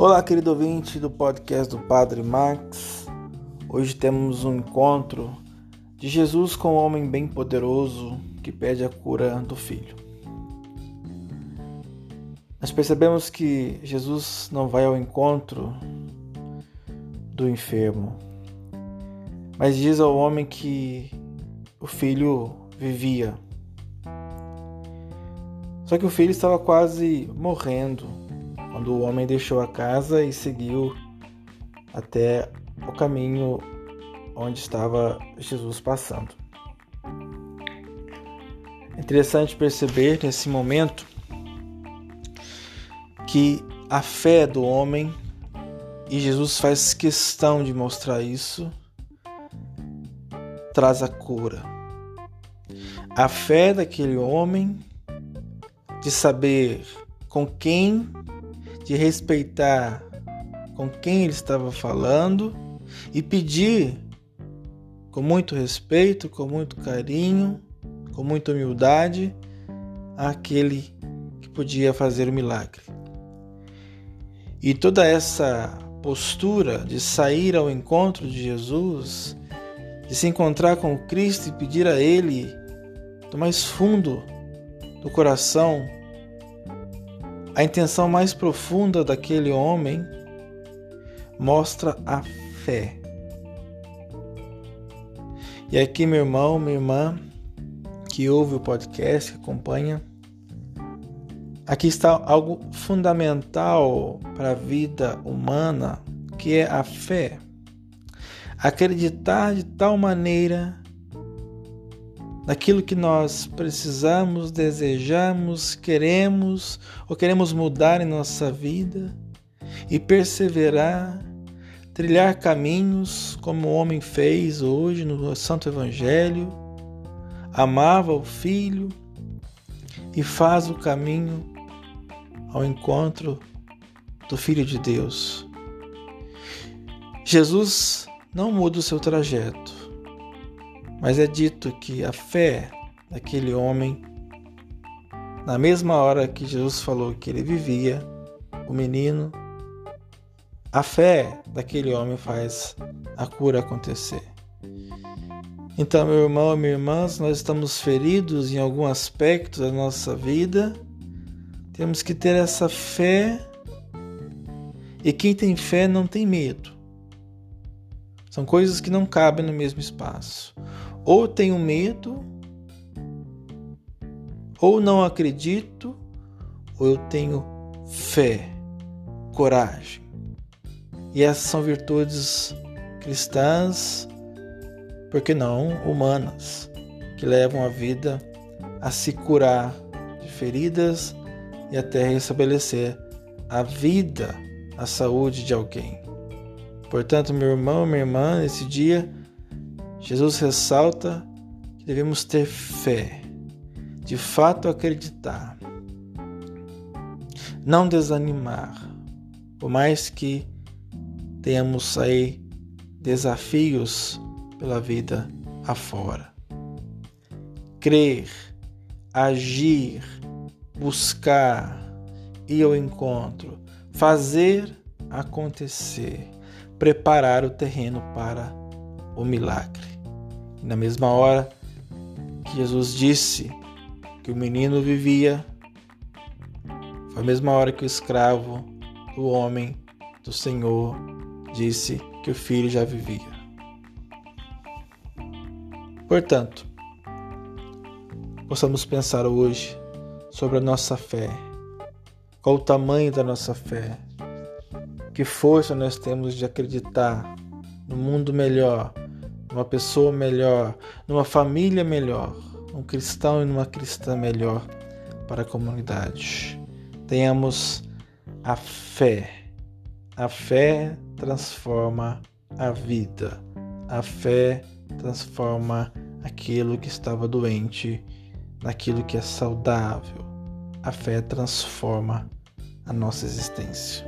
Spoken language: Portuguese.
Olá, querido ouvinte do podcast do Padre Max. Hoje temos um encontro de Jesus com um homem bem poderoso que pede a cura do filho. Nós percebemos que Jesus não vai ao encontro do enfermo, mas diz ao homem que o filho vivia. Só que o filho estava quase morrendo quando o homem deixou a casa e seguiu até o caminho onde estava Jesus passando. Interessante perceber nesse momento que a fé do homem, e Jesus faz questão de mostrar isso, traz a cura. A fé daquele homem de saber com quem de respeitar com quem ele estava falando e pedir com muito respeito, com muito carinho, com muita humildade àquele que podia fazer o milagre. E toda essa postura de sair ao encontro de Jesus, de se encontrar com Cristo e pedir a Ele do mais fundo do coração a intenção mais profunda daquele homem mostra a fé. E aqui, meu irmão, minha irmã, que ouve o podcast, que acompanha, aqui está algo fundamental para a vida humana, que é a fé. Acreditar de tal maneira daquilo que nós precisamos, desejamos, queremos ou queremos mudar em nossa vida e perseverar, trilhar caminhos como o homem fez hoje no Santo Evangelho, amava o Filho e faz o caminho ao encontro do Filho de Deus. Jesus não muda o seu trajeto mas é dito que a fé daquele homem, na mesma hora que Jesus falou que ele vivia, o menino, a fé daquele homem faz a cura acontecer. Então, meu irmão e minha irmã, se nós estamos feridos em algum aspecto da nossa vida, temos que ter essa fé. E quem tem fé não tem medo. São coisas que não cabem no mesmo espaço. Ou tenho medo, ou não acredito, ou eu tenho fé, coragem. E essas são virtudes cristãs, por que não humanas, que levam a vida a se curar de feridas e até restabelecer a vida, a saúde de alguém. Portanto, meu irmão, minha irmã, nesse dia, Jesus ressalta que devemos ter fé, de fato acreditar, não desanimar, por mais que tenhamos aí desafios pela vida afora. Crer, agir, buscar, ir ao encontro, fazer acontecer, preparar o terreno para o milagre. E na mesma hora que Jesus disse que o menino vivia, foi a mesma hora que o escravo do homem do Senhor disse que o filho já vivia. Portanto, possamos pensar hoje sobre a nossa fé. Qual o tamanho da nossa fé? Que força nós temos de acreditar no mundo melhor, numa pessoa melhor, numa família melhor, um cristão e numa cristã melhor para a comunidade. Tenhamos a fé. A fé transforma a vida. A fé transforma aquilo que estava doente naquilo que é saudável. A fé transforma a nossa existência.